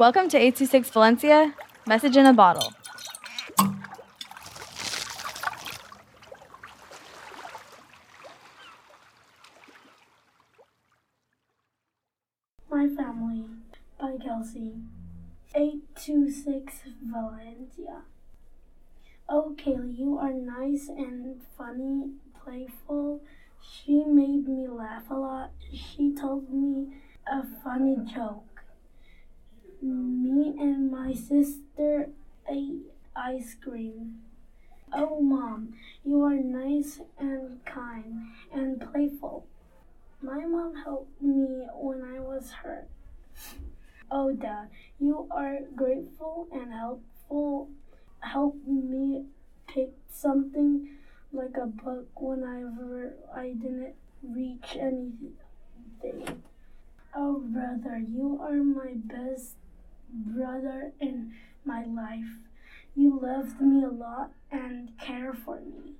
Welcome to 826 Valencia, message in a bottle. My Family by Kelsey. 826 Valencia. Oh, Kaylee, you are nice and funny, playful. She made me laugh a lot. She told me a funny joke. Me and my sister ate ice cream. Oh, Mom, you are nice and kind and playful. My mom helped me when I was hurt. Oh, Dad, you are grateful and helpful. Help me pick something like a book whenever I didn't reach anything. Oh, brother, you are my best brother in my life. You loved me a lot and care for me.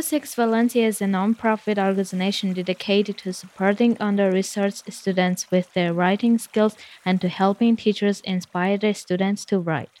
Six Valencia is a non-profit organization dedicated to supporting under-researched students with their writing skills and to helping teachers inspire their students to write.